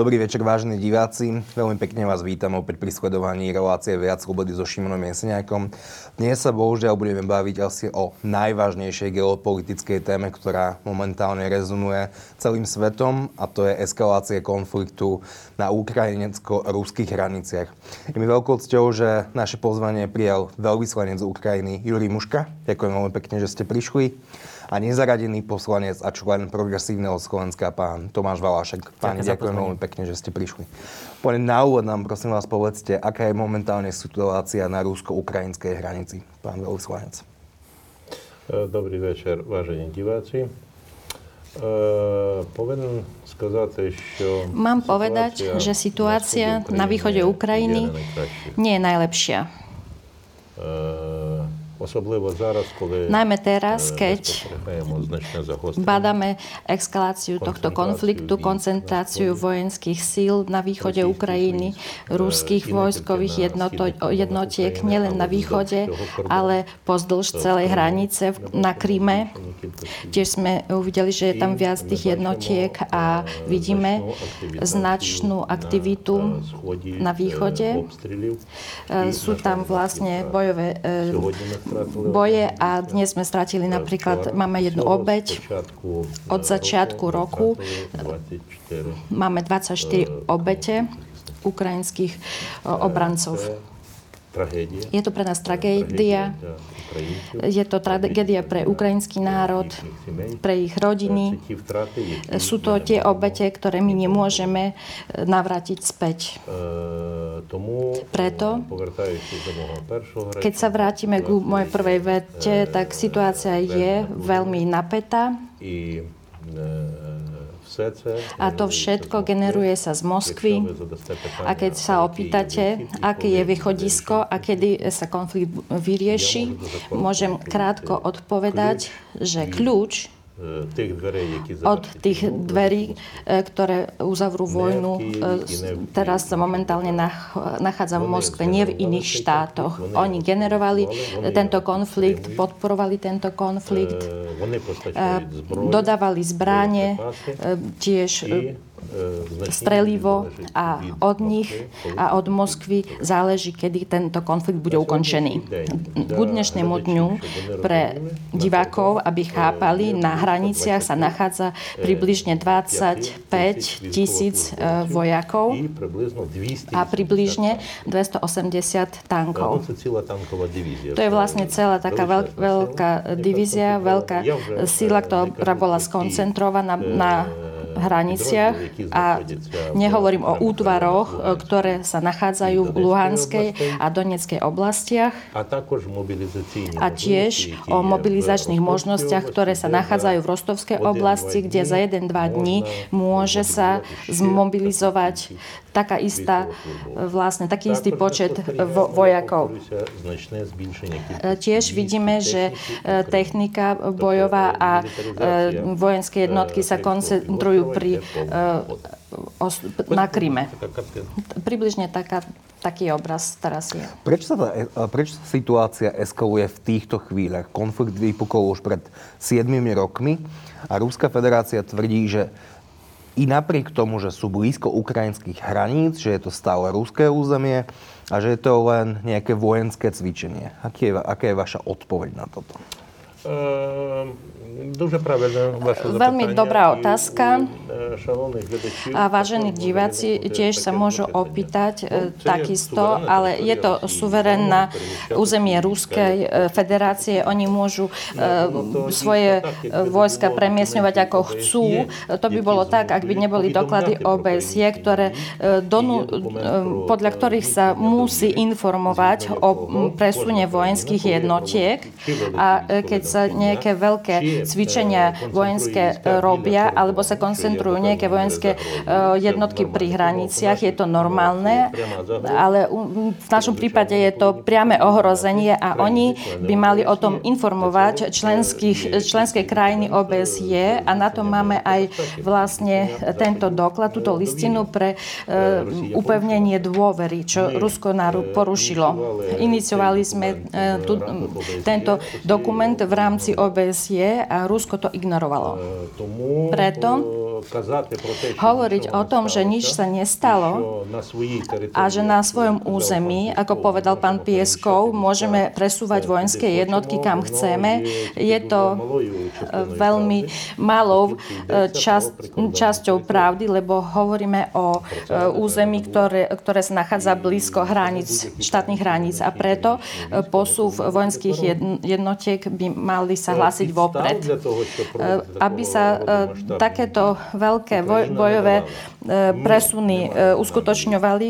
Dobrý večer, vážení diváci. Veľmi pekne vás vítam opäť pri sledovaní relácie Viac slobody so Šimonom Jeseniakom. Dnes sa bohužiaľ budeme baviť asi o najvážnejšej geopolitickej téme, ktorá momentálne rezonuje celým svetom a to je eskalácie konfliktu na ukrajinecko-ruských hraniciach. Je mi veľkou cťou, že naše pozvanie prijal veľvyslanec Ukrajiny Jurij Muška. Ďakujem veľmi pekne, že ste prišli a nezaradený poslanec a člen progresívneho Slovenska, pán Tomáš Valášek. Páni, ďakujem veľmi pekne, že ste prišli. Poďme na úvod nám, prosím vás, povedzte, aká je momentálne situácia na rusko-ukrajinskej hranici, pán veľvyslanec. E, dobrý večer, vážení diváci. Uh, poviem сказати, що Mám povedať, že situácia na východe Ukrajiny nie je najlepšia. Uh, Особливо зараз, коли Najmä teraz, keď badáme eskaláciu tohto konfliktu, koncentráciu vojenských síl na východe Ukrajiny, ruských vojskových jednotiek nielen na východe, ale pozdĺž celej hranice na Kríme. Tiež sme uvideli, že je tam viac tých jednotiek a vidíme značnú aktivitu na východe. Sú tam vlastne bojové boje a dnes sme stratili napríklad, máme jednu obeď od začiatku roku. Máme 24 obete ukrajinských obrancov. Je to pre nás tragédia. Je to tragédia pre ukrajinský národ, pre ich rodiny. Sú to tie obete, ktoré my nemôžeme navrátiť späť. Preto, keď sa vrátime k mojej prvej vete, tak situácia je veľmi napätá. A to všetko generuje sa z Moskvy. A keď sa opýtate, aké je východisko a kedy sa konflikt vyrieši, môžem krátko odpovedať, že kľúč od tých dverí, e, ktoré uzavrú vojnu, e, teraz sa momentálne nachádza v Moskve, nie v iných štátoch. Oni generovali tento konflikt, podporovali tento konflikt, e, dodávali zbráne, tiež E, strelivo a od nich a od Moskvy záleží, kedy tento konflikt bude ukončený. K dnešnému dňu pre divákov, aby chápali, na hraniciach sa nachádza približne 25 tisíc e, vojakov a približne 280 tankov. To je vlastne celá taká veľká divízia, veľká sila, ktorá bola skoncentrovaná na hraniciach a nehovorím o útvaroch, e, ktoré sa nachádzajú v Luhanskej a Donetskej oblastiach. A tiež o mobilizačných možnostiach, ktoré sa nachádzajú v Rostovskej oblasti, kde za 1-2 dní môže sa zmobilizovať taká istá, vlastne taký istý počet vo, vojakov. E, tiež vidíme, že e, technika bojová a vojenské jednotky sa koncentrujú pri, uh, na Kryme. Približne taká, taký obraz teraz je. Prečo sa, tá, e, prečo sa situácia eskaluje v týchto chvíľach? Konflikt vypukol už pred 7 rokmi a Ruská federácia tvrdí, že i napriek tomu, že sú blízko ukrajinských hraníc, že je to stále ruské územie a že je to len nejaké vojenské cvičenie. Aký je, aká je vaša odpoveď na toto? Uh, Дуже правильне ваше Veľmi dobrá otázka. A vážení diváci tiež sa môžu opýtať takisto, ale je to suverénna územie Ruskej federácie. Oni môžu svoje vojska premiesňovať ako chcú. To by bolo tak, ak by neboli doklady OBSE, ktoré donu, podľa ktorých sa musí informovať o presune vojenských jednotiek. A keď sa nejaké veľké cvičenia vojenské e, robia alebo sa koncentrujú nejaké vojenské e, jednotky pri hraniciach. Je to normálne, ale v našom prípade je to priame ohrozenie a oni by mali o tom informovať členských, členské krajiny OBSE a na to máme aj vlastne tento doklad, túto listinu pre upevnenie dôvery, čo Rusko porušilo. Iniciovali sme tu, tento dokument v rámci OBSE a Rusko to ignorovalo. Preto hovoriť o tom, že nič sa nestalo a že na svojom území, ako povedal pán Pieskov, môžeme presúvať vojenské jednotky kam chceme, je to veľmi malou časť, časťou pravdy, lebo hovoríme o území, ktoré, ktoré sa nachádza blízko hraníc, štátnych hraníc a preto posúv vojenských jednotiek by mali sa hlásiť vopred. Aby sa takéto veľké bojové e, presuny e, uskutočňovali.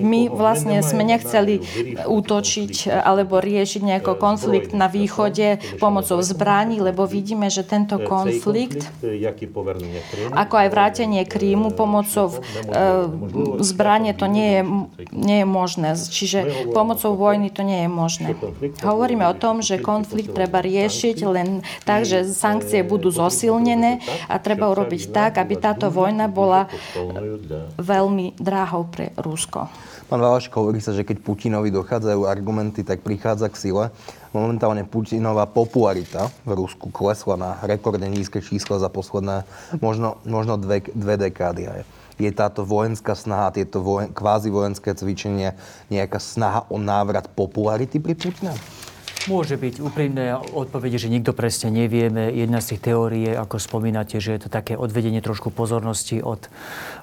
My vlastne sme nechceli útočiť alebo riešiť nejako konflikt na východe pomocou zbraní, lebo vidíme, že tento konflikt, ako aj vrátenie Krímu pomocou e, zbranie, to nie je, nie je možné. Čiže pomocou vojny to nie je možné. Hovoríme o tom, že konflikt treba riešiť len tak, že sankcie budú zosilnené a treba urobiť tak, aby táto vojna bola veľmi drahou pre Rusko. Pán Valaško, hovorí sa, že keď Putinovi dochádzajú argumenty, tak prichádza k sile. Momentálne Putinová popularita v Rusku klesla na rekordne nízke čísla za posledné možno, možno dve, dve dekády. Je táto vojenská snaha, tieto vojen, kvázi vojenské cvičenie nejaká snaha o návrat popularity pri Putina? Môže byť úprimné odpovede, že nikto presne nevieme. Jedna z tých teórií ako spomínate, že je to také odvedenie trošku pozornosti od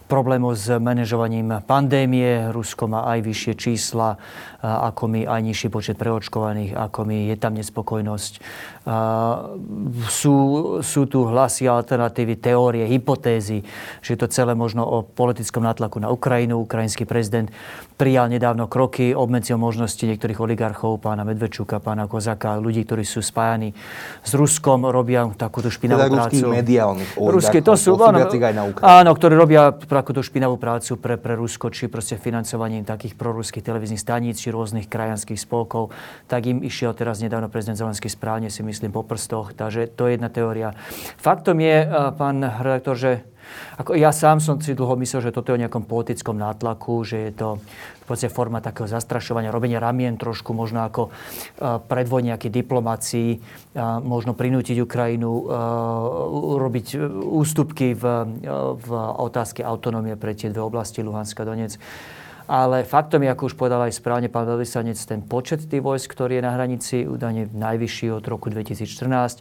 problémov s manažovaním pandémie. Rusko má aj vyššie čísla, ako my, aj nižší počet preočkovaných, ako my. Je tam nespokojnosť. Sú, sú tu hlasy, alternatívy, teórie, hypotézy, že je to celé možno o politickom nátlaku na Ukrajinu. Ukrajinský prezident prijal nedávno kroky, obmedzil možnosti niektorých oligarchov, pána Medvečuka, pána Kozaka, ľudí, ktorí sú spájani s Ruskom, robia takúto špinavú teda prácu. mediálnych Ruské, to sú, áno, áno, ktorí robia takúto špinavú prácu pre, pre Rusko, či proste financovaním takých proruských televíznych staníc, či rôznych krajanských spolkov, tak im išiel teraz nedávno prezident Zelenský správne, si myslím, po prstoch. Takže to je jedna teória. Faktom je, pán redaktor, že ako ja sám som si dlho myslel, že toto je o nejakom politickom nátlaku, že je to v podstate forma takého zastrašovania, robenia ramien trošku, možno ako predvoj nejakej diplomácii, možno prinútiť Ukrajinu robiť ústupky v, v otázke autonómie pre tie dve oblasti, Luhanska a Donec. Ale faktom je, ako už povedal aj správne pán veľvyslanec, ten počet tých vojsk, ktorý je na hranici, údajne najvyšší od roku 2014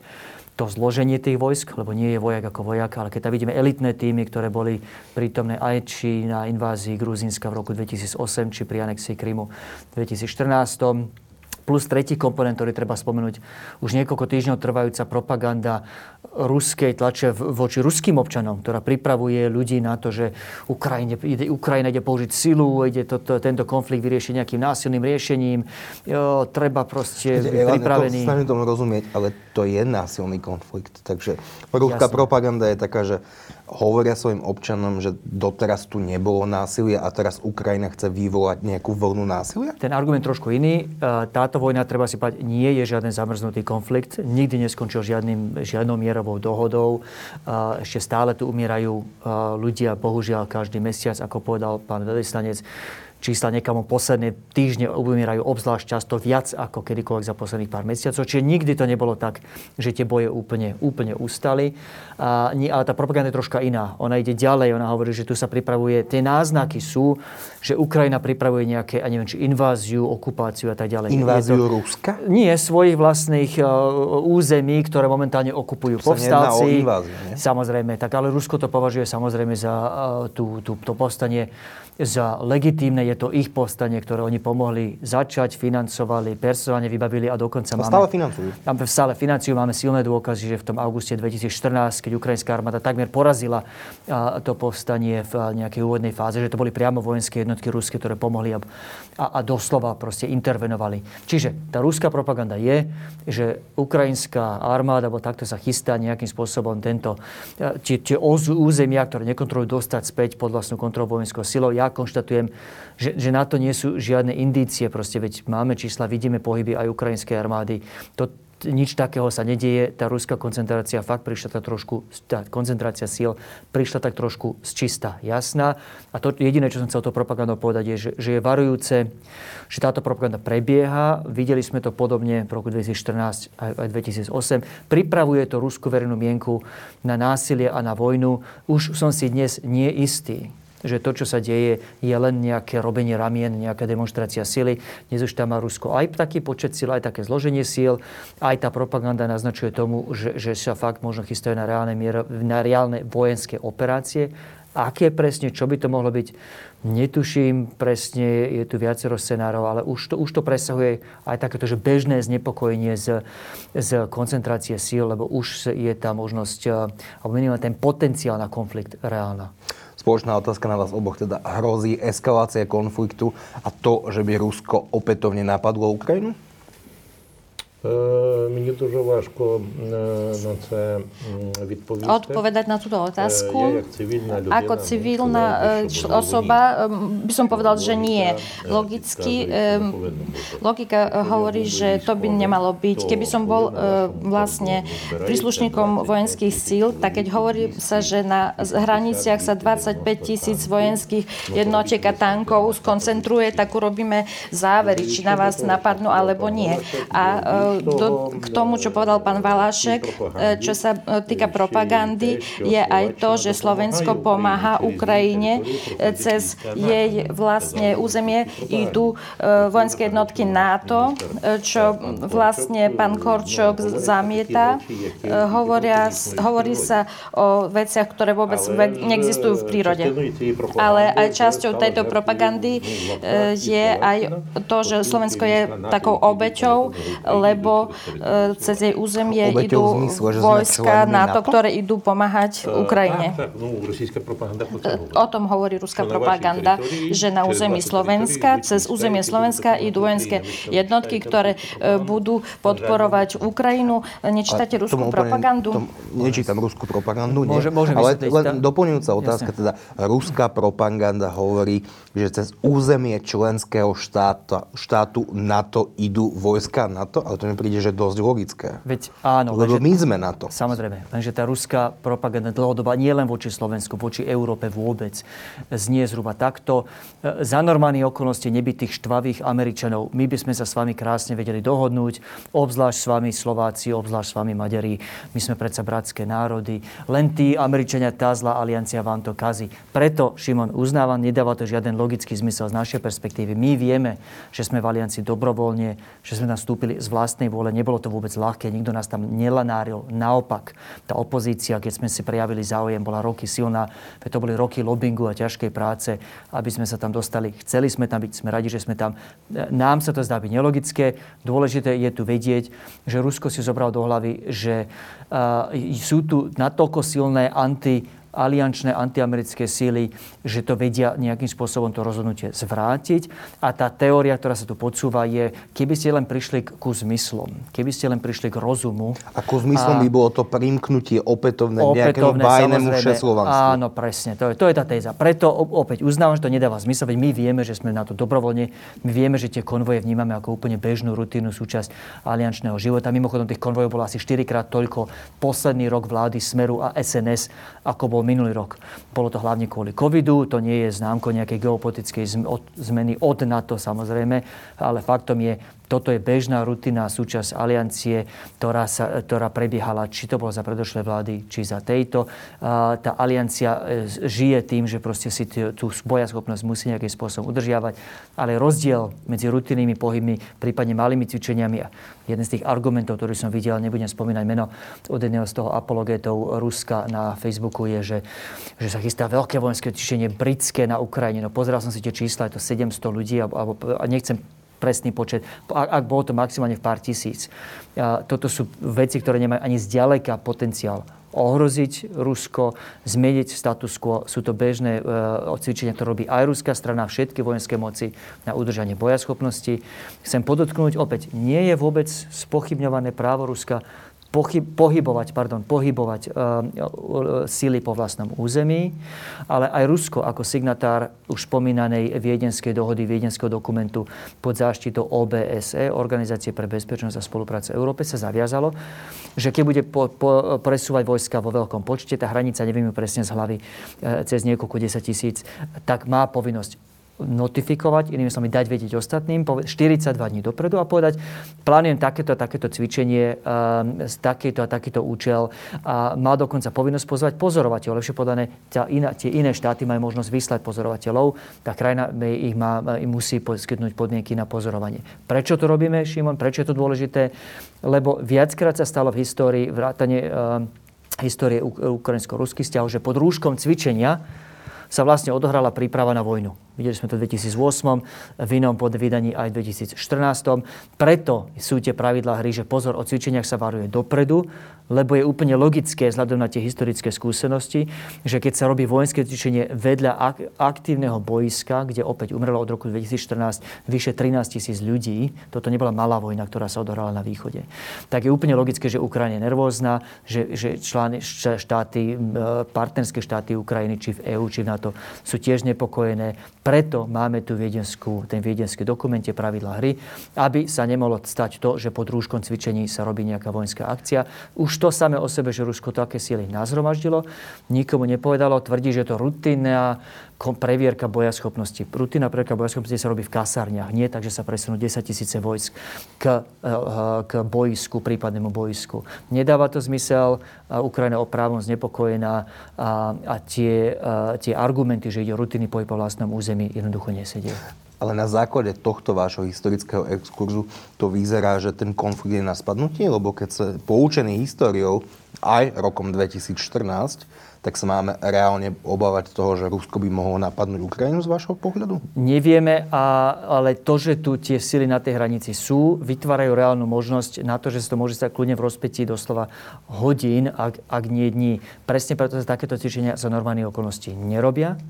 to zloženie tých vojsk, lebo nie je vojak ako vojak, ale keď tam vidíme elitné týmy, ktoré boli prítomné aj či na invázii Gruzínska v roku 2008, či pri anexii Krymu v 2014, Plus tretí komponent, ktorý treba spomenúť, už niekoľko týždňov trvajúca propaganda ruskej tlače voči ruským občanom, ktorá pripravuje ľudí na to, že Ukrajine, ide, Ukrajina ide použiť silu, ide to, to, tento konflikt vyriešiť nejakým násilným riešením. Jo, treba proste byť pripravený. To, tomu rozumieť, ale to je násilný konflikt. Takže ruská propaganda je taká, že hovoria svojim občanom, že doteraz tu nebolo násilie a teraz Ukrajina chce vyvolať nejakú vlnu násilia? Ten argument trošku iný. E, táto vojna, treba si povedať, nie je žiaden zamrznutý konflikt. Nikdy neskončil žiadnym, žiadnou mierovou dohodou. E, ešte stále tu umierajú e, ľudia, bohužiaľ, každý mesiac, ako povedal pán veľvyslanec čísla niekam posledné týždne umierajú obzvlášť často viac ako kedykoľvek za posledných pár mesiacov. Čiže nikdy to nebolo tak, že tie boje úplne, úplne ustali. A, ale tá propaganda je troška iná. Ona ide ďalej, ona hovorí, že tu sa pripravuje, tie náznaky sú, že Ukrajina pripravuje nejaké, a neviem, či inváziu, okupáciu a tak ďalej. Inváziu to, Ruska? Nie, svojich vlastných uh, území, ktoré momentálne okupujú povstalci. Inváziu, samozrejme, tak ale Rusko to považuje samozrejme za uh, tú, tú, to povstanie za legitímne. Je to ich povstanie, ktoré oni pomohli začať, financovali, personálne vybavili a dokonca máme... stále financujú. Máme stále financiu, máme silné dôkazy, že v tom auguste 2014, keď ukrajinská armáda takmer porazila to povstanie v nejakej úvodnej fáze, že to boli priamo vojenské jednotky ruské, ktoré pomohli a, a, a doslova proste intervenovali. Čiže tá ruská propaganda je, že ukrajinská armáda, alebo takto sa chystá nejakým spôsobom tento, tie, tie územia, ktoré nekontrolujú, dostať späť pod vlastnú kontrolu vojenskou silou. Ja konštatujem, že, že na to nie sú žiadne indície. Proste veď máme čísla, vidíme pohyby aj ukrajinskej armády. To, nič takého sa nedieje. Tá ruská koncentrácia fakt prišla tak trošku, tá koncentrácia síl prišla tak trošku z čista jasná. A to jediné, čo som chcel to propagandou povedať, je, že, že je varujúce, že táto propaganda prebieha. Videli sme to podobne v roku 2014 aj, aj 2008. Pripravuje to ruskú verejnú mienku na násilie a na vojnu. Už som si dnes nie istý, že to, čo sa deje, je len nejaké robenie ramien, nejaká demonstrácia sily. Dnes už tam má Rusko aj taký počet síl, aj také zloženie síl. Aj tá propaganda naznačuje tomu, že, že sa fakt možno chystajú na reálne, mier, na reálne vojenské operácie. Aké presne, čo by to mohlo byť, netuším presne, je tu viacero scenárov, ale už to, už to presahuje aj takéto, že bežné znepokojenie z, z koncentrácie síl, lebo už je tá možnosť, alebo minimálne ten potenciál na konflikt reálna. Spoločná otázka na vás oboch teda hrozí eskalácia konfliktu a to, že by Rusko opätovne napadlo Ukrajinu? Мені дуже важко на це відповісти. Odpovedať na túto otázku. Ja, jak civilná ľudina, Ako civilná osoba by som povedal, že nie. Logicky, logika hovorí, že to by nemalo byť. Keby som bol vlastne príslušníkom vojenských síl, tak keď hovorí sa, že na hraniciach sa 25 tisíc vojenských jednotiek a tankov skoncentruje, tak urobíme závery, či na vás napadnú alebo nie. A do, k tomu, čo povedal pán Valašek, e, čo sa e, týka propagandy, je aj to, že Slovensko pomáha Ukrajine e, cez jej vlastne územie idú vojenské jednotky NATO, čo vlastne pán Korčok zamieta. Hovoria, hovorí sa o veciach, ktoré vôbec neexistujú v prírode. Ale aj časťou tejto propagandy je aj to, že Slovensko je takou obeťou, lebo E, cez jej územie idú vojska NATO, ktoré idú pomáhať e, Ukrajine. No, o tom hovorí ruská propaganda, že na území Slovenska, cez územie Slovenska idú vojenské jednotky, ktoré e, budú podporovať Ukrajinu. Nečítate ruskú propagandu? nečítam ruskú propagandu, nie. Ale len doplňujúca otázka, teda ruská propaganda hovorí, že cez územie členského štátu, štátu NATO idú vojska NATO, ale to mi príde, že dosť logické. Veď áno. Lebo lenže, my sme na to. Samozrejme. Lenže tá ruská propaganda dlhodobá nie len voči Slovensku, voči Európe vôbec znie zhruba takto. Za normálnych okolností nebytých štvavých Američanov my by sme sa s vami krásne vedeli dohodnúť, obzvlášť s vami Slováci, obzvlášť s vami Maďari. My sme predsa bratské národy. Len tí Američania, tá zlá aliancia vám to kazí. Preto, Šimon, uznávam, nedáva to žiaden logický zmysel z našej perspektívy. My vieme, že sme v aliancii dobrovoľne, že sme nastúpili z vlastnej vôle ale nebolo to vôbec ľahké, nikto nás tam nelanáril. Naopak, tá opozícia, keď sme si prejavili záujem, bola roky silná, to boli roky lobbingu a ťažkej práce, aby sme sa tam dostali. Chceli sme tam byť, sme radi, že sme tam. Nám sa to zdá byť nelogické. Dôležité je tu vedieť, že Rusko si zobral do hlavy, že uh, sú tu natoľko silné anti aliančné antiamerické síly, že to vedia nejakým spôsobom to rozhodnutie zvrátiť. A tá teória, ktorá sa tu podsúva, je, keby ste len prišli ku zmyslom, keby ste len prišli k rozumu. A ku zmyslom a... by bolo to primknutie opätovné, opätovné nejakému bajnému všeslovanstvu. Áno, presne, to je, to je tá téza. Preto opäť uznávam, že to nedáva zmysel, veď my vieme, že sme na to dobrovoľne, my vieme, že tie konvoje vnímame ako úplne bežnú rutinnú súčasť aliančného života. Mimochodom, tých konvojov bolo asi 4 krát toľko posledný rok vlády Smeru a SNS, ako bol bol minulý rok. Bolo to hlavne kvôli covidu, to nie je známko nejakej geopolitickej zmeny od NATO samozrejme, ale faktom je, toto je bežná rutina súčasť aliancie, ktorá, sa, ktorá prebiehala, či to bolo za predošlé vlády, či za tejto. Tá aliancia e, žije tým, že proste si tú bojaschopnosť musí nejakým spôsobom udržiavať, ale rozdiel medzi rutinnými pohybmi, prípadne malými cvičeniami a jeden z tých argumentov, ktorý som videl, nebudem spomínať meno od jedného z toho apologetov Ruska na Facebooku, je, že, že sa chystá veľké vojenské cvičenie britské na Ukrajine. No pozeral som si tie čísla, je to 700 ľudí, alebo, a nechcem presný počet, ak, bolo to maximálne v pár tisíc. Toto sú veci, ktoré nemajú ani zďaleka potenciál ohroziť Rusko, zmeniť status quo. Sú to bežné e, cvičenia, ktoré robí aj ruská strana, všetky vojenské moci na udržanie bojaschopnosti. Chcem podotknúť opäť, nie je vôbec spochybňované právo Ruska pochyb, pohybovať, pardon, pohybovať uh, síly po vlastnom území, ale aj Rusko ako signatár už spomínanej viedenskej dohody, viedenského dokumentu pod záštitou OBSE, Organizácie pre bezpečnosť a spoluprácu Európe, sa zaviazalo, že keď bude po, po, presúvať vojska vo veľkom počte, tá hranica, neviem presne z hlavy, uh, cez niekoľko desať tisíc, tak má povinnosť notifikovať, inými slovami dať vedieť ostatným 42 dní dopredu a povedať, plánujem takéto a takéto cvičenie, um, takýto a takýto účel a má dokonca povinnosť pozvať pozorovateľov. Lepšie podané, tie iné štáty majú možnosť vyslať pozorovateľov, tá krajina ich, má, im musí poskytnúť podmienky na pozorovanie. Prečo to robíme, Šimon? Prečo je to dôležité? Lebo viackrát sa stalo v histórii vrátane uh, histórie ukrajinsko-ruských vzťahov, že pod rúškom cvičenia sa vlastne odohrala príprava na vojnu. Videli sme to v 2008, v inom podvydaní aj v 2014. Preto sú tie pravidlá hry, že pozor, o cvičeniach sa varuje dopredu, lebo je úplne logické vzhľadom na tie historické skúsenosti, že keď sa robí vojenské cvičenie vedľa ak- aktívneho boiska, kde opäť umrelo od roku 2014 vyše 13 tisíc ľudí, toto nebola malá vojna, ktorá sa odohrala na východe, tak je úplne logické, že Ukrajina je nervózna, že, že člány, štáty, partnerské štáty Ukrajiny, či v EÚ, či v NATO, sú tiež nepokojené. Preto máme tu viedenskú, ten viedenský dokument, tie pravidlá hry, aby sa nemohlo stať to, že pod rúškom cvičení sa robí nejaká vojenská akcia. Už to samé o sebe, že Rusko také síly nazhromaždilo, nikomu nepovedalo, tvrdí, že to rutinná previerka bojaschopnosti. Rutina previerka bojaschopnosti sa robí v kasárniach, nie tak, že sa presunú 10 tisíce vojsk k, eh, k boisku, prípadnému boisku. Nedáva to zmysel, Ukrajina oprávno znepokojená a, a tie, eh, tie argumenty, že ide o rutinný pohyb po vlastnom území, jednoducho nesedia. Ale na základe tohto vášho historického exkurzu to vyzerá, že ten konflikt je na spadnutie, lebo keď sa poučený históriou aj rokom 2014, tak sa máme reálne obávať toho, že Rusko by mohlo napadnúť Ukrajinu z vášho pohľadu? Nevieme, a, ale to, že tu tie sily na tej hranici sú, vytvárajú reálnu možnosť na to, že sa to môže stať kľudne v rozpetí doslova hodín, ak, ak nie dní. Presne preto sa takéto cvičenia za normálnych okolností nerobia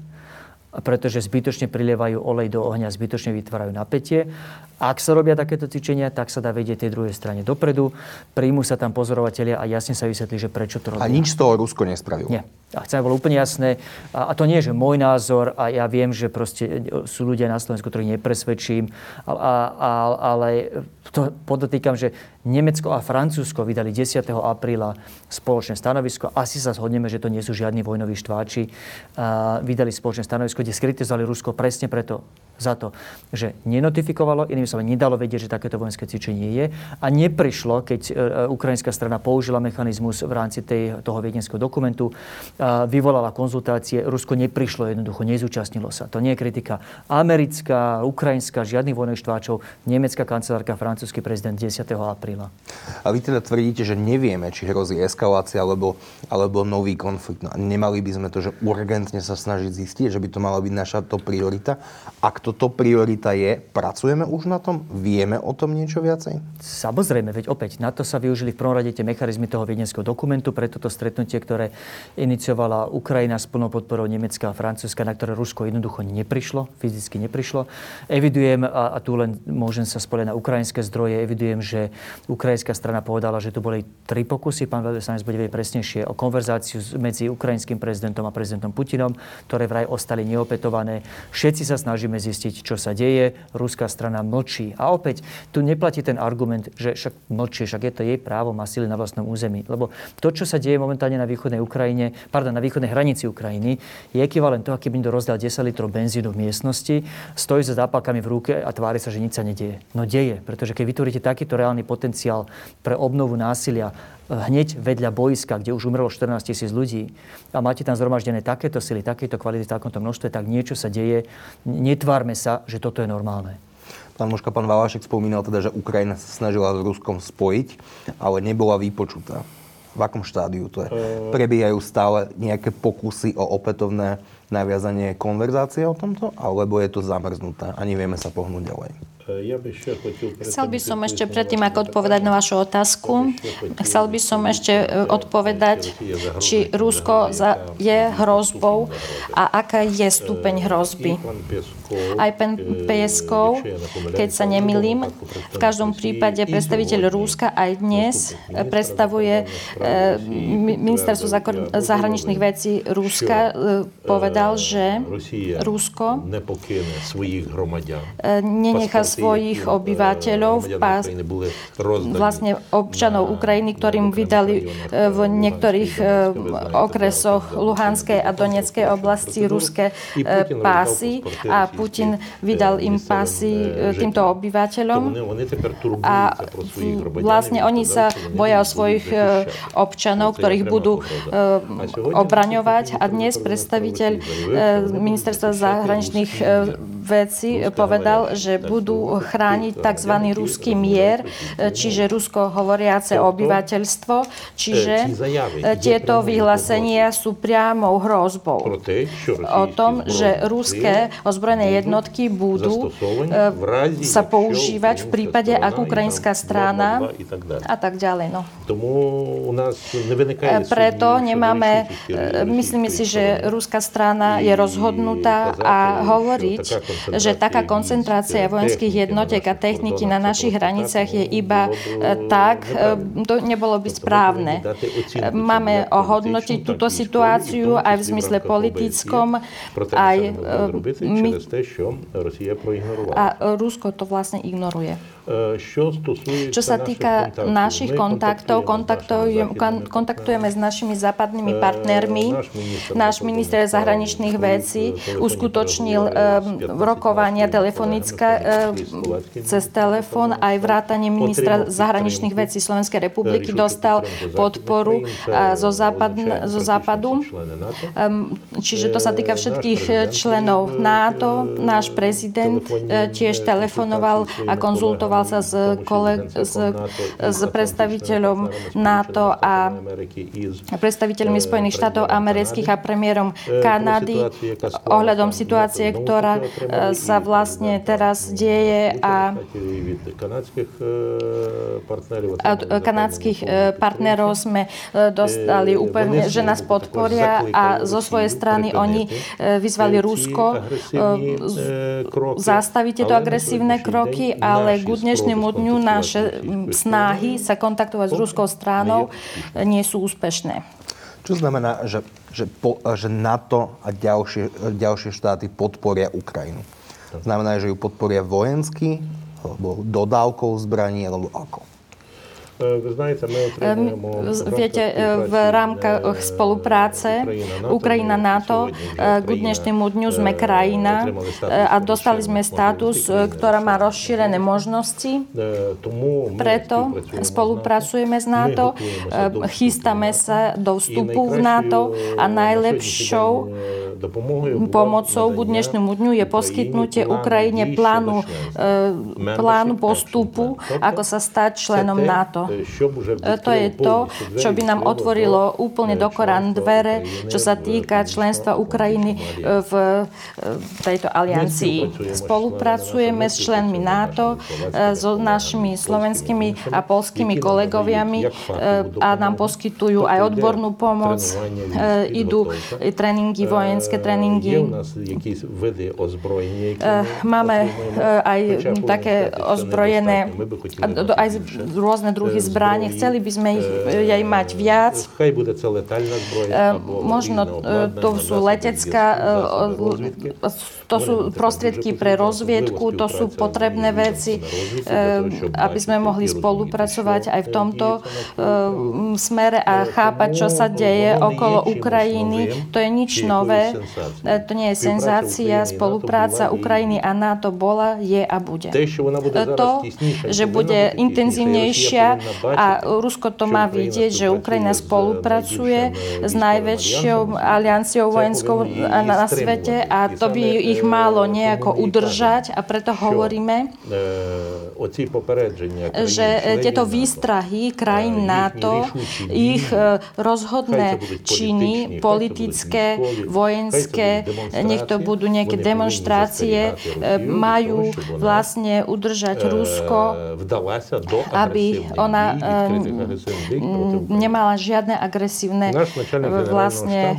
pretože zbytočne prilievajú olej do ohňa, zbytočne vytvárajú napätie. Ak sa robia takéto cvičenia, tak sa dá vedieť tej druhej strane dopredu. Príjmu sa tam pozorovatelia a jasne sa vysvetlí, že prečo to robia. A nič z toho Rusko nespravilo? Nie. A chcem, bolo úplne jasné. A, a to nie je, že môj názor a ja viem, že proste sú ľudia na Slovensku, ktorých nepresvedčím, a, a, a, ale to podotýkam, že Nemecko a Francúzsko vydali 10. apríla spoločné stanovisko. Asi sa zhodneme, že to nie sú žiadni vojnoví štváči. A vydali spoločné stanovisko, kde skritizovali Rusko presne preto, za to, že nenotifikovalo, iným sa nedalo vedieť, že takéto vojenské cvičenie je a neprišlo, keď e, ukrajinská strana použila mechanizmus v rámci tej, toho viedenského dokumentu, vyvolala konzultácie, Rusko neprišlo jednoducho, nezúčastnilo sa. To nie je kritika americká, ukrajinská, žiadnych vojnových štváčov, nemecká kancelárka, francúzsky prezident 10. apríla. A vy teda tvrdíte, že nevieme, či hrozí eskalácia alebo, alebo nový konflikt. No nemali by sme to, že urgentne sa snažiť zistiť, že by to mala byť naša to priorita. Ak toto priorita je, pracujeme už na tom? Vieme o tom niečo viacej? Samozrejme, veď opäť na to sa využili v prvom rade tie mechanizmy toho viedenského dokumentu pre toto stretnutie, ktoré iniciovala Ukrajina s plnou podporou Nemecka a Francúzska, na ktoré Rusko jednoducho neprišlo, fyzicky neprišlo. Evidujem, a, a tu len môžem sa spoliť na ukrajinské zdroje, evidujem, že ukrajinská strana povedala, že tu boli tri pokusy, pán veľvyslanec bude vedieť presnejšie, o konverzáciu medzi ukrajinským prezidentom a prezidentom Putinom, ktoré vraj ostali neopetované. Všetci sa snažíme zistiť, čo sa deje. Ruská strana mlčí. A opäť, tu neplatí ten argument, že však mlčí, však je to jej právo, má sily na vlastnom území. Lebo to, čo sa deje momentálne na východnej Ukrajine, pardon, na východnej hranici Ukrajiny, je ekvivalent toho, keby niekto rozdal 10 litrov benzínu v miestnosti, stojí so zápalkami v ruke a tvári sa, že nič sa nedieje. No deje, pretože keď vytvoríte takýto reálny potenciál pre obnovu násilia hneď vedľa boiska, kde už umrelo 14 tisíc ľudí a máte tam zhromaždené takéto sily, takéto kvality takomto množstve, tak niečo sa deje. Netvárme sa, že toto je normálne. Pán Moška, pán Valašek spomínal teda, že Ukrajina sa snažila s Ruskom spojiť, ale nebola vypočutá. V akom štádiu to je? Prebiehajú stále nejaké pokusy o opätovné naviazanie konverzácie o tomto, alebo je to zamrznuté a nevieme sa pohnúť ďalej? Chcel by som ešte predtým, ako odpovedať na vašu otázku, chcel by som ešte e, odpovedať, či Rusko je hrozbou a aká je stupeň hrozby. Aj pán Peskov, keď sa nemilím, v každom prípade predstaviteľ Rúska aj dnes predstavuje ministerstvo zahraničných vecí Rúska, povedal, že Rusko nenechá svojich obyvateľov v pás, vlastne občanov Ukrajiny, ktorým vydali v niektorých okresoch Luhanskej a Donetskej oblasti ruské pásy a Putin vydal im pásy týmto obyvateľom a vlastne oni sa boja o svojich občanov, ktorých budú obraňovať a dnes predstaviteľ ministerstva zahraničných vecí povedal, že budú chrániť tzv. ruský mier, čiže rusko hovoriace obyvateľstvo, čiže tieto vyhlásenia sú priamou hrozbou o tom, že ruské ozbrojené jednotky budú sa používať v prípade, ak ukrajinská strana a tak ďalej. No. Preto nemáme, myslíme si, že ruská strana je rozhodnutá a hovoriť, že taká koncentrácia vojenských jednotiek a techniky na našich hraniciach je iba tak, to nebolo by správne. Máme ohodnotiť túto situáciu aj v zmysle politickom, aj my, a Rusko to vlastne ignoruje. Čo sa týka našich kontaktov, kontaktujeme s našimi západnými partnermi. Náš minister zahraničných vecí uskutočnil rokovania telefonické cez telefón. Aj vrátanie ministra zahraničných vecí Slovenskej republiky dostal podporu zo, západ, zo západu. Čiže to sa týka všetkých členov NATO. Náš prezident tiež telefonoval a konzultoval stretával sa s, koleg- s, s predstaviteľom NATO a predstaviteľmi Spojených štátov amerických a premiérom Kanady ohľadom situácie, ktorá sa vlastne teraz deje a od kanadských partnerov sme dostali úplne, že nás podporia a zo svojej strany oni vyzvali Rusko zastaviť tieto agresívne kroky, ale k dnešnému dňu naše snahy sa kontaktovať s ruskou stranou nie sú úspešné. Čo znamená, že, že, po, že NATO a ďalšie, ďalšie štáty podporia Ukrajinu? Znamená, že ju podporia vojensky, alebo dodávkou zbraní, alebo ako? Viete, v rámkach spolupráce Ukrajina-NATO k dnešnému dňu sme krajina a dostali sme status, ktorá má rozšírené možnosti. Preto spolupracujeme s NATO, chystáme sa do vstupu v NATO a najlepšou pomocou k dnešnému dňu je poskytnutie Ukrajine plánu, plánu postupu, ako sa stať členom NATO. To je to, čo by nám otvorilo úplne do Korán dvere, čo sa týka členstva Ukrajiny v tejto aliancii. Spolupracujeme s členmi NATO, so našimi slovenskými a polskými kolegoviami a nám poskytujú aj odbornú pomoc. Idú tréningy, vojenské tréningy. Máme aj také ozbrojené, aj rôzne druhy zbraní. Chceli by sme ich jej mať viac. Možno to sú letecká, to sú prostriedky pre rozviedku, to sú potrebné veci, aby sme mohli spolupracovať aj v tomto smere a chápať, čo sa deje okolo Ukrajiny. To je nič nové, to nie je senzácia. Spolupráca Ukrajiny a NATO bola, je a bude. To, že bude intenzívnejšia, a Rusko to má vidieť, že Ukrajina spolupracuje s najväčšou alianciou vojenskou na svete a to by ich malo nejako udržať a preto hovoríme, že tieto výstrahy krajín NATO, ich rozhodné činy, politické, vojenské, nech to budú nejaké demonstrácie, majú vlastne udržať Rusko, aby ona nemala žiadne agresívne vlastne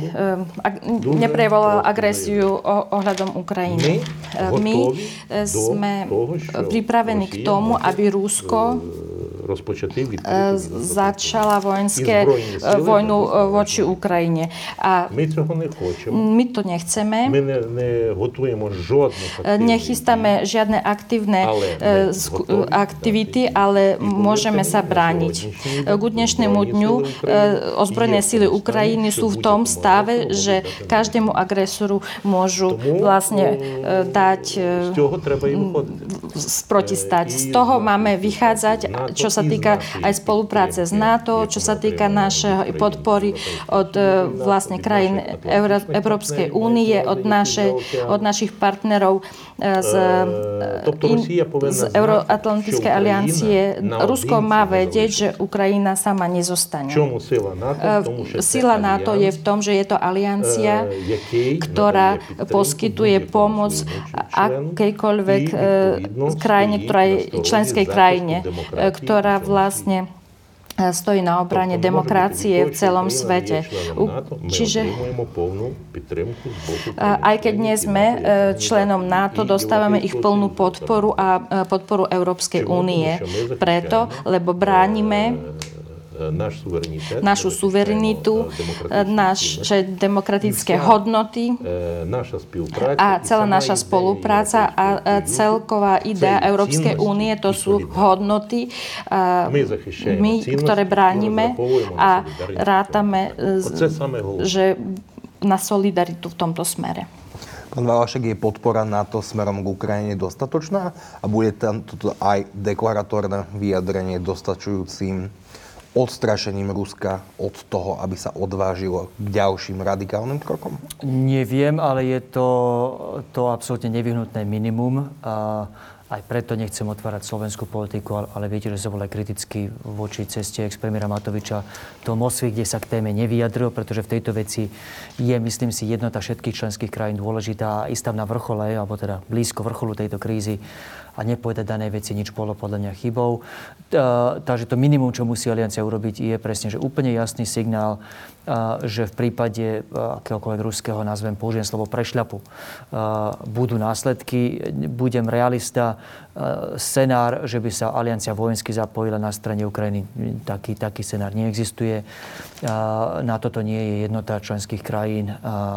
neprevolala agresiu ohľadom Ukrajiny. My sme pripravení k tomu, aby Rusko rozpočatý začala vojenské vojnu voči Ukrajine. A my toho nechceme. My to nechceme. My ne, ne готуємо жодних Nechystáme žiadne aktívne aktivity, ale môžeme sa brániť. K dnešnému dňu ozbrojené síly Ukrajiny sú v tom stave, že každému agresoru môžu vlastne dať protistať. Z toho máme vychádzať, čo sa týka aj spolupráce s NATO, čo sa týka našej podpory od e, vlastne krajín Európskej únie, od, naše, od našich partnerov z, e, in, z Euroatlantickej aliancie. Rusko má vedieť, že Ukrajina sama nezostane. Sila NATO je v tom, že je to aliancia, ktorá poskytuje pomoc akejkoľvek krajine, ktorá je členskej krajine, ktorá vlastne e, stojí na obrane demokracie v celom svete. Čiže aj keď nie sme e, členom NATO, dostávame ich plnú podporu a e, podporu Európskej únie. Preto, lebo bránime náš našu suverenitu, naše demokratické hodnoty a celá naša spolupráca a celková idea Európskej únie to sú hodnoty, my, ktoré bránime a rátame, že na solidaritu v tomto smere. Pán Valašek, je podpora NATO smerom k Ukrajine dostatočná a bude tam toto aj deklaratórne vyjadrenie dostačujúcim odstrašením Ruska od toho, aby sa odvážilo k ďalším radikálnym krokom? Neviem, ale je to, to absolútne nevyhnutné minimum. A aj preto nechcem otvárať slovenskú politiku, ale viete, že som bol aj kritický voči ceste ex-premiéra Matoviča do Moskvy, kde sa k téme nevyjadril, pretože v tejto veci je, myslím si, jednota všetkých členských krajín dôležitá a tam na vrchole, alebo teda blízko vrcholu tejto krízy a nepovedať danej veci nič bolo podľa mňa chybou. Takže to minimum, čo musí Aliancia urobiť, je presne, že úplne jasný signál, že v prípade akéhokoľvek ruského, nazvem, použijem slovo prešľapu, budú následky. Budem realista, scenár, že by sa aliancia vojensky zapojila na strane Ukrajiny, taký, taký scenár neexistuje. Na toto nie je jednota členských krajín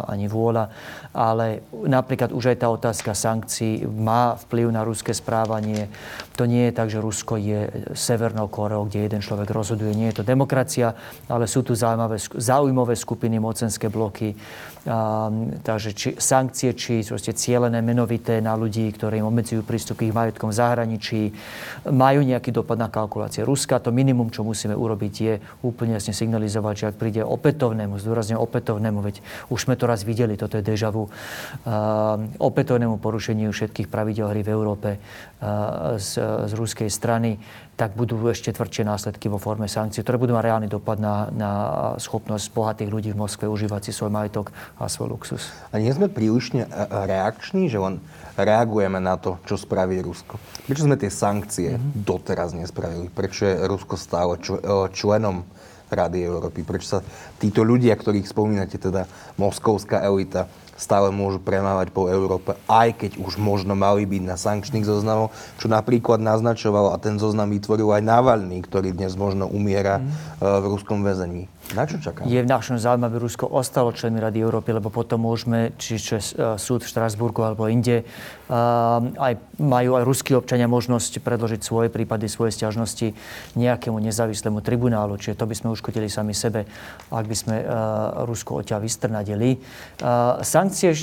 ani vôľa. Ale napríklad už aj tá otázka sankcií má vplyv na ruské správanie. To nie je tak, že Rusko je Severnou Koreou, kde jeden človek rozhoduje. Nie je to demokracia, ale sú tu zaujímavé, zaujímavé skupiny, mocenské bloky. Takže či, sankcie, či cielené menovité na ľudí, ktorí im obmedzujú prístup k ich majetkom v zahraničí, majú nejaký dopad na kalkulácie Ruska. To minimum, čo musíme urobiť, je úplne jasne signalizovať, že ak príde opätovnému, zdôrazne opätovnému, veď už sme to raz videli, toto je deja vu, opätovnému porušeniu všetkých pravidel hry v Európe z, z ruskej strany, tak budú ešte tvrdšie následky vo forme sankcií, ktoré budú mať reálny dopad na, na schopnosť bohatých ľudí v Moskve užívať si svoj majetok a svoj luxus. A nie sme prílišne reakční, že len reagujeme na to, čo spraví Rusko. Prečo sme tie sankcie mm-hmm. doteraz nespravili? Prečo je Rusko stále e, členom Rady Európy? Prečo sa títo ľudia, ktorých spomínate, teda moskovská elita, stále môžu premávať po Európe, aj keď už možno mali byť na sankčných zoznamoch, čo napríklad naznačoval a ten zoznam vytvoril aj Navalny, ktorý dnes možno umiera mm. v ruskom väzení. Na čo čakáme? Je v našom záujme, aby Rusko ostalo členmi Rady Európy, lebo potom môžeme, či čo e, súd v Štrasburgu alebo inde, aj, majú aj ruskí občania možnosť predložiť svoje prípady, svoje stiažnosti nejakému nezávislému tribunálu. Čiže to by sme uškodili sami sebe, ak by sme uh, Rusko odtiaľ vystrnadili. Sankcie,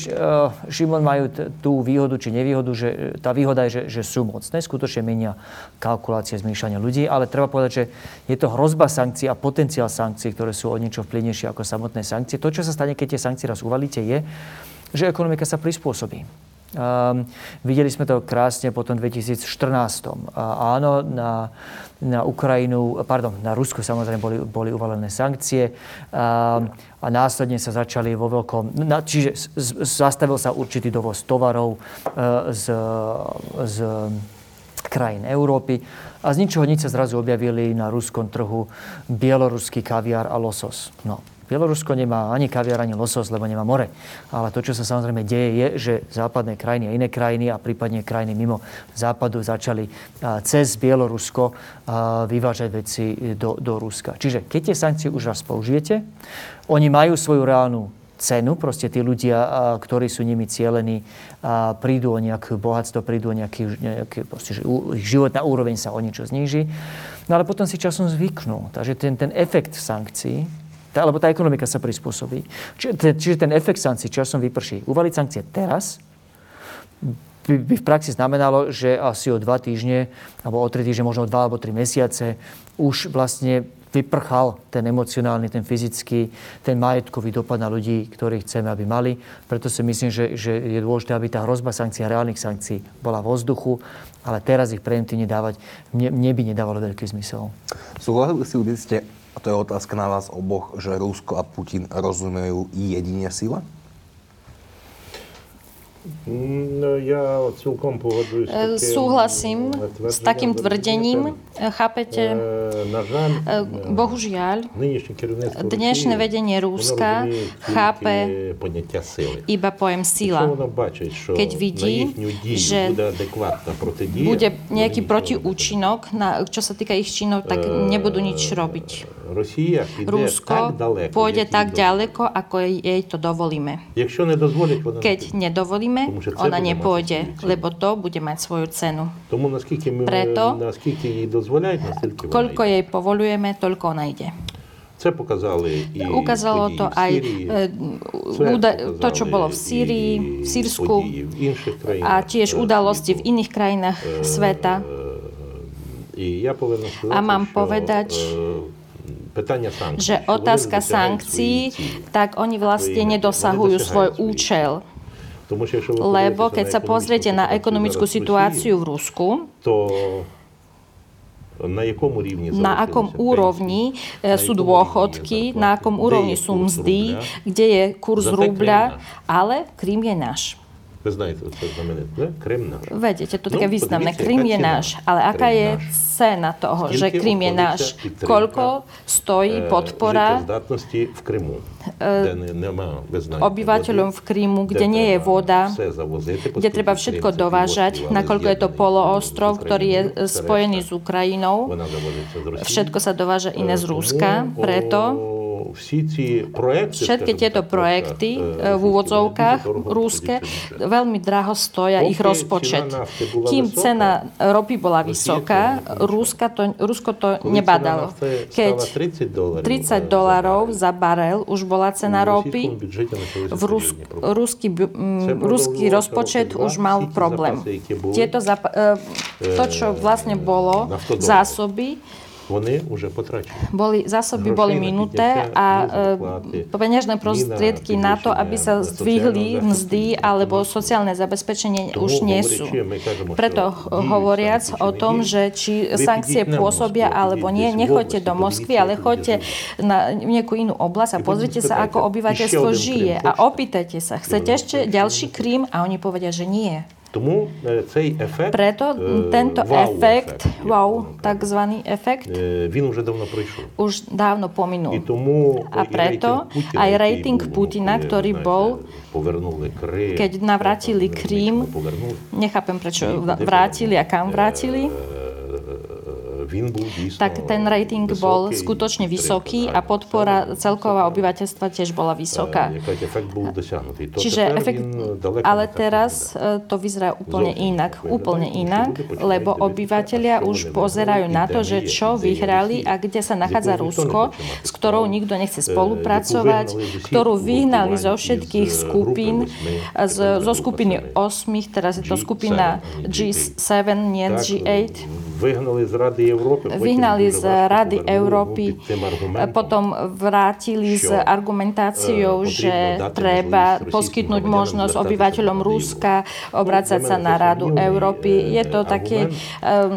Šimon, majú tú výhodu či nevýhodu, že tá výhoda je, že, že sú mocné, skutočne menia kalkulácie zmýšľania ľudí, ale treba povedať, že je to hrozba sankcií a potenciál sankcií, ktoré ktoré sú o niečo vplyvnejšie ako samotné sankcie. To, čo sa stane, keď tie sankcie raz uvalíte, je, že ekonomika sa prispôsobí. Um, videli sme to krásne potom 2014. A áno, na, na Ukrajinu, pardon, na Rusko samozrejme boli, boli uvalené sankcie um, a následne sa začali vo veľkom, na, čiže z, z, zastavil sa určitý dovoz tovarov uh, z, z krajín Európy a z ničoho nič sa zrazu objavili na ruskom trhu bieloruský kaviár a losos. No, Bielorusko nemá ani kaviar, ani losos, lebo nemá more. Ale to, čo sa samozrejme deje, je, že západné krajiny a iné krajiny a prípadne krajiny mimo západu začali cez Bielorusko vyvážať veci do, do Ruska. Čiže keď tie sankcie už raz použijete, oni majú svoju reálnu cenu. Proste tí ľudia, ktorí sú nimi cieľení, prídu o nejaké bohatstvo, prídu o nejaký, nejaký proste, životná úroveň sa o niečo zníži. No ale potom si časom zvyknú. Takže ten, ten efekt sankcií tá, lebo tá ekonomika sa prispôsobí. Čiže, čiže ten efekt sankcií časom vyprší. Uvaliť sankcie teraz by, by v praxi znamenalo, že asi o dva týždne, alebo o tri týždne, možno o dva alebo tri mesiace, už vlastne vyprchal ten emocionálny, ten fyzický, ten majetkový dopad na ľudí, ktorých chceme, aby mali. Preto si myslím, že, že je dôležité, aby tá hrozba sankcií reálnych sankcií bola vo vzduchu, ale teraz ich preventívne dávať mne, mne by nedávalo veľký zmysel. Súhlasili by ste a to je otázka na vás oboch, že Rusko a Putin rozumejú jedine sile? No, ja celkom pohodujem s Súhlasím s takým tvrdením. Chápete? Na žáľ, bohužiaľ, dnešné vedenie Rúska chápe iba pojem sila. Keď vidí, že bude nejaký protiúčinok, čo sa týka ich činov, tak nebudú nič robiť. Rusko pôjde tak ďaleko, ako jej to dovolíme. Keď nedovolíme, ona nepôjde, lebo to bude mať svoju cenu. Preto, koľko jej povolujeme, toľko ona ide. Ukázalo to aj to, čo bolo v Sýrii, v Sýrsku a tiež udalosti v iných krajinách sveta. A mám povedať, že otázka sankcií, tak oni vlastne nedosahujú svoj účel. Lebo keď sa pozriete na ekonomickú situáciu v Rusku, na, na akom úrovni e, sú dôchodky, na akom úrovni sú mzdy, kde je kurz rubľa, ale Krím je náš. Ви знаєте, це знамените, Крим наш. Vedete, to také významné. Krym je náš. Ale aká je cena toho, že Krym je náš? Koľko stojí podpora v Krymu, kde nemá, obyvateľom v Krymu, kde nie je voda, kde treba všetko dovážať, nakoľko je to poloostrov, ktorý je spojený s Ukrajinou. Všetko sa dováža iné z Ruska, preto Všetky tieto projekty v úvodzovkách rúske veľmi draho stoja ich rozpočet. Kým cena ropy bola vysoká, Ruska to, Rusko to nebadalo. Keď 30 dolárov za barel. už bola cena ropy, v Rus, ruský, ruský rozpočet už mal problém. Tieto, to, čo vlastne bolo, zásoby, Вони вже потрачені. Boli, zásoby boli minuté a e, peňažné prostriedky na to, aby sa zdvihli mzdy alebo sociálne zabezpečenie už nie sú. Preto hovoriac o tom, že či sankcie pôsobia alebo nie, nechoďte do Moskvy, ale choďte na nejakú inú oblasť a pozrite sa, ako obyvateľstvo žije a opýtajte sa, chcete ešte ďalší Krím? A oni povedia, že nie. Тому цей ефект Прето тento ефект, вау, так званий ефект, він вже давно пройшов. Už dávno pominul. І тому a preto aj rating Putina, ktorý bol, keď navrátili Krím, nechápem prečo vrátili a kam vrátili, tak ten rating bol skutočne vysoký a podpora celková obyvateľstva tiež bola vysoká. Čiže efekt, ale teraz to vyzerá úplne inak. Úplne inak, lebo obyvateľia už pozerajú na to, že čo vyhrali a kde sa nachádza Rusko, s ktorou nikto nechce spolupracovať, ktorú vyhnali zo všetkých skupín, zo skupiny 8, teraz je to skupina G7, nie G8 Vyhnali z Rady Európy. Vyhnali z Rady Európy, potom vrátili s argumentáciou, že treba poskytnúť možnosť obyvateľom Ruska obrácať sa na Radu Európy. Je to také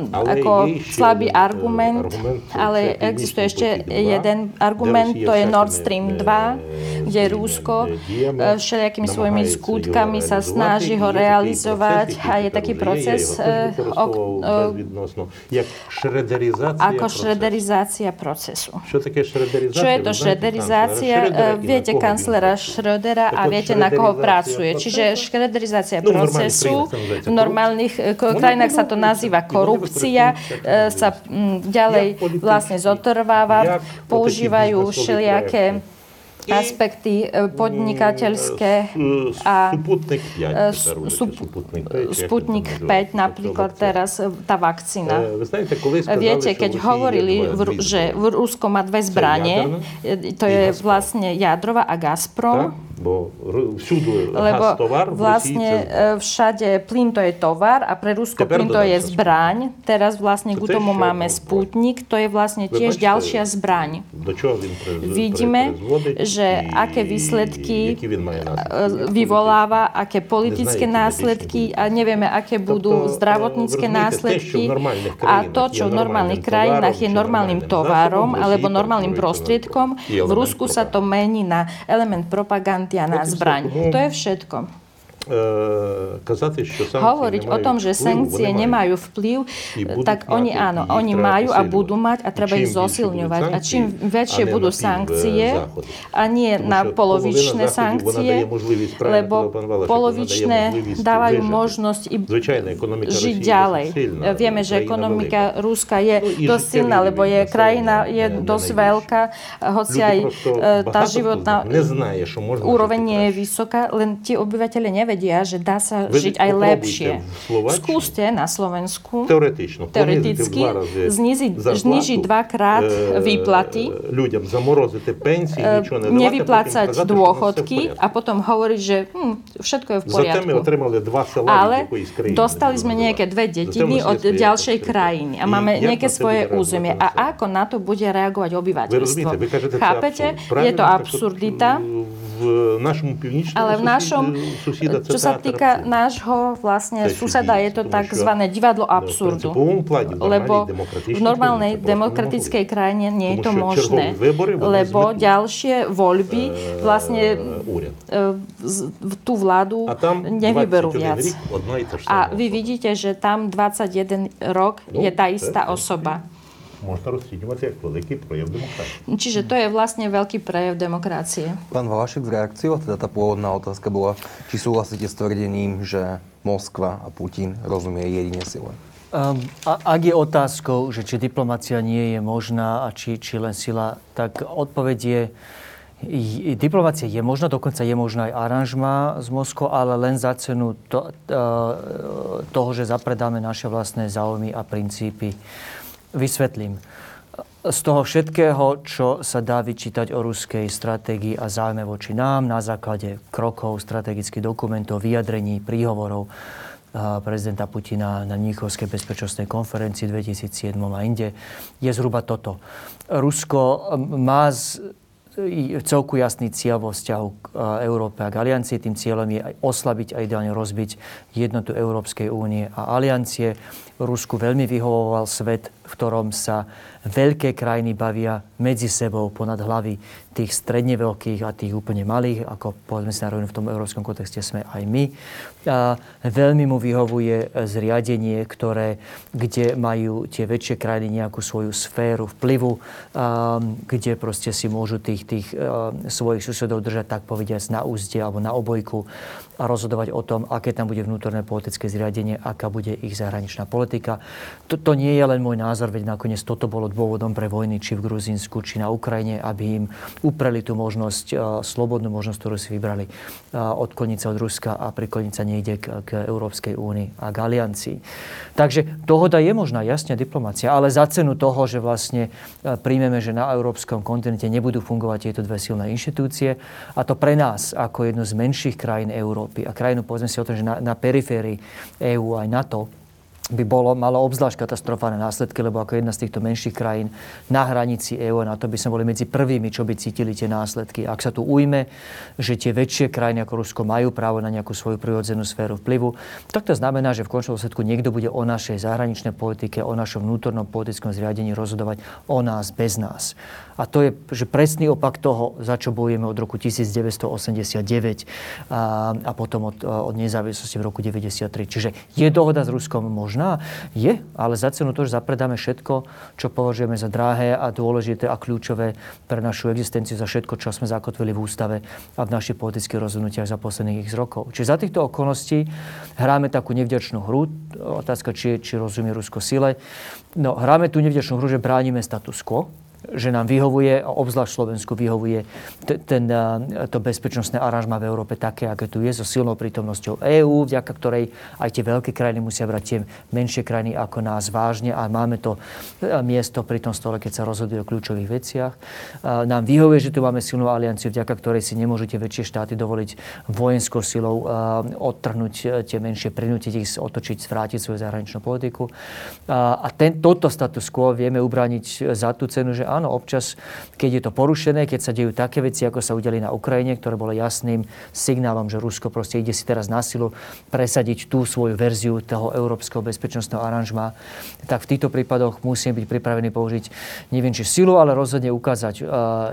ako slabý argument, ale existuje ešte jeden argument, to je Nord Stream 2, kde Rusko všelijakými svojimi skutkami sa snaží ho realizovať a je taký proces, як шредеризація ako šrederizácia procesu. Čo také šrederizácia? Čo je to šrederizácia? Viete kancelera Schrödera a viete, na koho pracuje. Čiže šrederizácia procesu v normálnych krajinách sa to nazýva korupcia, sa ďalej vlastne zotrváva, používajú všelijaké aspekty podnikateľské a Sputnik 5 napríklad teraz tá vakcína. Viete, keď hovorili, že Rusko má dve zbranie, to je vlastne jadrova a Gazprom, bo všudu Lebo has tovar. vlastne Rusii, e, všade plyn to je tovar a pre Rusko plyn to je zbraň. Teraz vlastne ku tomu máme Sputnik, to je vlastne tiež ďalšia zbraň. Do čoho Vidíme, že aké výsledky e, vyvoláva, aké politické následky a nevieme, aké budú zdravotnícke následky. A to, čo v normálnych krajinách je normálnym tovarom alebo normálnym prostriedkom, v Rusku sa to mení na element propagandy a na zbraň. To je všetko казати, що санкції Hovoriť o tom, že sankcie nemajú vplyv, tak oni áno, oni majú a budú mať a treba ich zosilňovať. A čím väčšie budú sankcie a nie na polovičné sankcie, lebo polovičné dávajú možnosť i žiť ďalej. Vieme, že ekonomika Ruska je dosť silná, lebo je krajina je dosť veľká, hoci aj tá životná úroveň nie je vysoká, len tie obyvateľe nevedia, vedia, že dá sa Vy žiť aj lepšie. Skúste na Slovensku teoreticky znižiť, znižiť dvakrát e, výplaty, ľuďom zamorozite pensii, niečo nedávate, nevyplácať dôchodky a potom hovoriť, že hm, všetko je v poriadku. Ale dostali sme nejaké dve detiny od ďalšej krajiny a máme nejaké svoje územie. A ako na to bude reagovať obyvateľstvo? Chápete? Je to absurdita v našom pivničnom Ale v našom, suseda, čo sa týka nášho vlastne suseda, je to tzv. divadlo absurdu. Lebo v normálnej demokratickej krajine nie je to možné. Lebo ďalšie voľby vlastne tú vládu nevyberú viac. A vy vidíte, že tam 21 rok je tá istá osoba možno rozcíňovať ako veľký prejav demokracie. Čiže to je vlastne veľký prejav demokracie. Pán Valašek z reakciou, teda tá pôvodná otázka bola, či súhlasíte s tvrdením, že Moskva a Putin rozumie jedine sile? Um, a, ak je otázkou, že či diplomácia nie je možná a či, či len sila, tak odpoveď je, Diplomácia je možná, dokonca je možná aj aranžma z Moskvou, ale len za cenu to, toho, že zapredáme naše vlastné záujmy a princípy. Vysvetlím. Z toho všetkého, čo sa dá vyčítať o ruskej stratégii a záujme voči nám na základe krokov, strategických dokumentov, vyjadrení, príhovorov prezidenta Putina na Mníchovskej bezpečnostnej konferencii 2007 a inde, je zhruba toto. Rusko má z, celku jasný cieľ vo vzťahu k Európe a k aliancii. Tým cieľom je aj oslabiť a ideálne rozbiť jednotu Európskej únie a aliancie. Rusku veľmi vyhovoval svet, v ktorom sa veľké krajiny bavia medzi sebou ponad hlavy tých stredne veľkých a tých úplne malých, ako povedzme si na rovinu v tom európskom kontexte sme aj my. A veľmi mu vyhovuje zriadenie, ktoré, kde majú tie väčšie krajiny nejakú svoju sféru vplyvu, a, kde proste si môžu tých, tých a, svojich susedov držať tak povediať na úzde alebo na obojku a rozhodovať o tom, aké tam bude vnútorné politické zriadenie, aká bude ich zahraničná politika. To, nie je len môj názor, veď nakoniec toto bolo dôvodom pre vojny či v Gruzínsku, či na Ukrajine, aby im upreli tú možnosť, e, slobodnú možnosť, ktorú si vybrali, e, odkloniť sa od Ruska a prikloniť sa niekde k, k Európskej únii a k aliancii. Takže dohoda je možná, jasne, diplomácia, ale za cenu toho, že vlastne e, príjmeme, že na európskom kontinente nebudú fungovať tieto dve silné inštitúcie a to pre nás, ako jednu z menších krajín Európy a krajinu, povedzme si o tom, že na, na periférii EÚ aj NATO, by bolo, malo obzvlášť katastrofálne následky, lebo ako jedna z týchto menších krajín na hranici EÚ, na to by sme boli medzi prvými, čo by cítili tie následky. Ak sa tu ujme, že tie väčšie krajiny ako Rusko majú právo na nejakú svoju prirodzenú sféru vplyvu, tak to znamená, že v končnom dôsledku niekto bude o našej zahraničnej politike, o našom vnútornom politickom zriadení rozhodovať o nás bez nás. A to je že presný opak toho, za čo bojujeme od roku 1989 a, a potom od, od nezávislosti v roku 1993. Čiže je dohoda s Ruskom možná? Je, ale za cenu to, že zapredáme všetko, čo považujeme za drahé a dôležité a kľúčové pre našu existenciu, za všetko, čo sme zakotvili v ústave a v našich politických rozhodnutiach za posledných x rokov. Čiže za týchto okolností hráme takú nevďačnú hru. Otázka, či, či rozumie Rusko sile. No, hráme tú nevďačnú hru, že bránime status quo, že nám vyhovuje, a obzvlášť Slovensku vyhovuje t- ten, to bezpečnostné aranžma v Európe také, aké tu je, so silnou prítomnosťou EÚ, vďaka ktorej aj tie veľké krajiny musia brať tie menšie krajiny ako nás vážne a máme to miesto pri tom stole, keď sa rozhoduje o kľúčových veciach. Nám vyhovuje, že tu máme silnú alianciu, vďaka ktorej si nemôžete väčšie štáty dovoliť vojenskou silou odtrhnúť e, tie menšie, prinútiť ich otočiť, zvrátiť svoju zahraničnú politiku. A ten, toto status quo vieme ubrániť za tú cenu, že áno, občas, keď je to porušené, keď sa dejú také veci, ako sa udeli na Ukrajine, ktoré bolo jasným signálom, že Rusko proste ide si teraz na silu presadiť tú svoju verziu toho európskeho bezpečnostného aranžma, tak v týchto prípadoch musíme byť pripravení použiť neviem či silu, ale rozhodne ukázať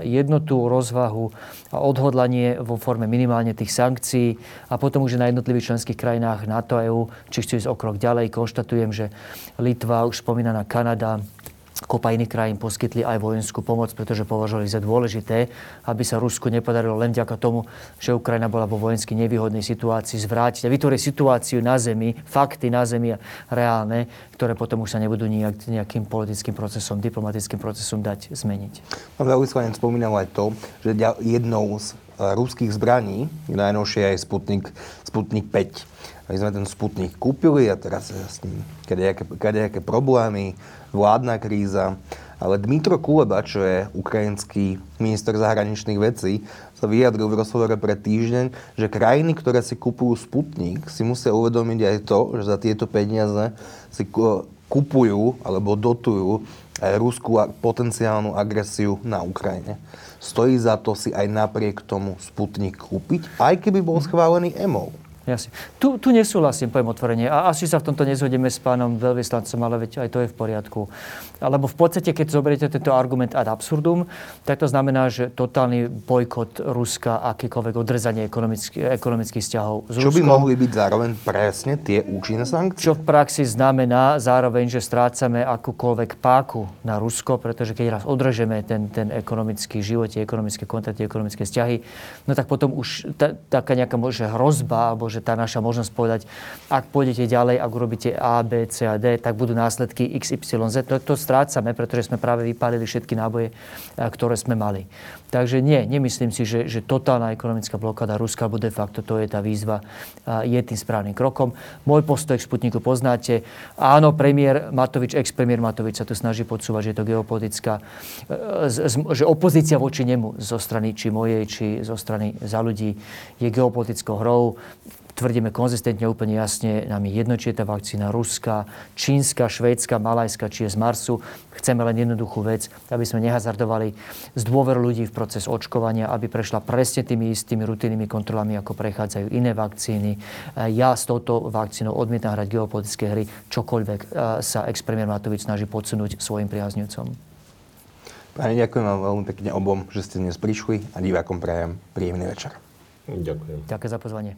jednotu, rozvahu a odhodlanie vo forme minimálne tých sankcií a potom už na jednotlivých členských krajinách NATO a EU, či chcú ísť o krok ďalej. Konštatujem, že Litva, už spomínaná Kanada, kopa iných krajín poskytli aj vojenskú pomoc, pretože považovali za dôležité, aby sa Rusku nepodarilo len vďaka tomu, že Ukrajina bola vo vojensky nevýhodnej situácii zvrátiť a vytvoriť situáciu na zemi, fakty na zemi reálne, ktoré potom už sa nebudú nejak, nejakým politickým procesom, diplomatickým procesom dať zmeniť. Pán veľvyslanec spomínal aj to, že jednou z e, ruských zbraní, najnovšie je Sputnik, Sputnik 5. My sme ten Sputnik kúpili a teraz s ním kadejaké, problémy, vládna kríza. Ale Dmitro Kuleba, čo je ukrajinský minister zahraničných vecí, sa vyjadril v rozhovore pred týždeň, že krajiny, ktoré si kupujú Sputnik, si musia uvedomiť aj to, že za tieto peniaze si kupujú alebo dotujú aj ruskú potenciálnu agresiu na Ukrajine. Stojí za to si aj napriek tomu Sputnik kúpiť, aj keby bol schválený EMO. Jasne. Tu, tu nesúhlasím, poviem otvorene. A asi sa v tomto nezhodneme s pánom veľvyslancom, ale veď aj to je v poriadku. Lebo v podstate, keď zoberiete tento argument ad absurdum, tak to znamená, že totálny bojkot Ruska, akýkoľvek odrezanie ekonomických, ekonomických vzťahov s Čo Ruskom, by mohli byť zároveň presne tie účinné sankcie? Čo v praxi znamená zároveň, že strácame akúkoľvek páku na Rusko, pretože keď raz odrežeme ten, ten ekonomický život, tie ekonomické kontakty, ekonomické vzťahy, no tak potom už ta, taká nejaká možná hrozba alebo že tá naša možnosť povedať, ak pôjdete ďalej, ak urobíte A, B, C a D, tak budú následky X, Y, Z. To, to strácame, pretože sme práve vypálili všetky náboje, ktoré sme mali. Takže nie, nemyslím si, že, že totálna ekonomická blokáda Ruska, alebo de facto to je tá výzva, je tým správnym krokom. Môj postoj k Sputniku poznáte. Áno, premiér Matovič, ex-premiér Matovič sa tu snaží podsúvať, že je to geopolitická, e, že opozícia voči nemu zo strany či mojej, či zo strany za ľudí je geopolitickou hrou tvrdíme konzistentne, úplne jasne, nám je jedno, či je tá vakcína ruská, čínska, švédska, malajská, či je z Marsu. Chceme len jednoduchú vec, aby sme nehazardovali z dôveru ľudí v proces očkovania, aby prešla presne tými istými rutinnými kontrolami, ako prechádzajú iné vakcíny. Ja s touto vakcínou odmietam hrať geopolitické hry, čokoľvek sa ex-premier Matovič snaží podsunúť svojim priazňujúcom. Pani, ďakujem vám veľmi pekne obom, že ste dnes prišli a divákom prajem príjemný večer. Ďakujem. Ďakujem za pozvanie.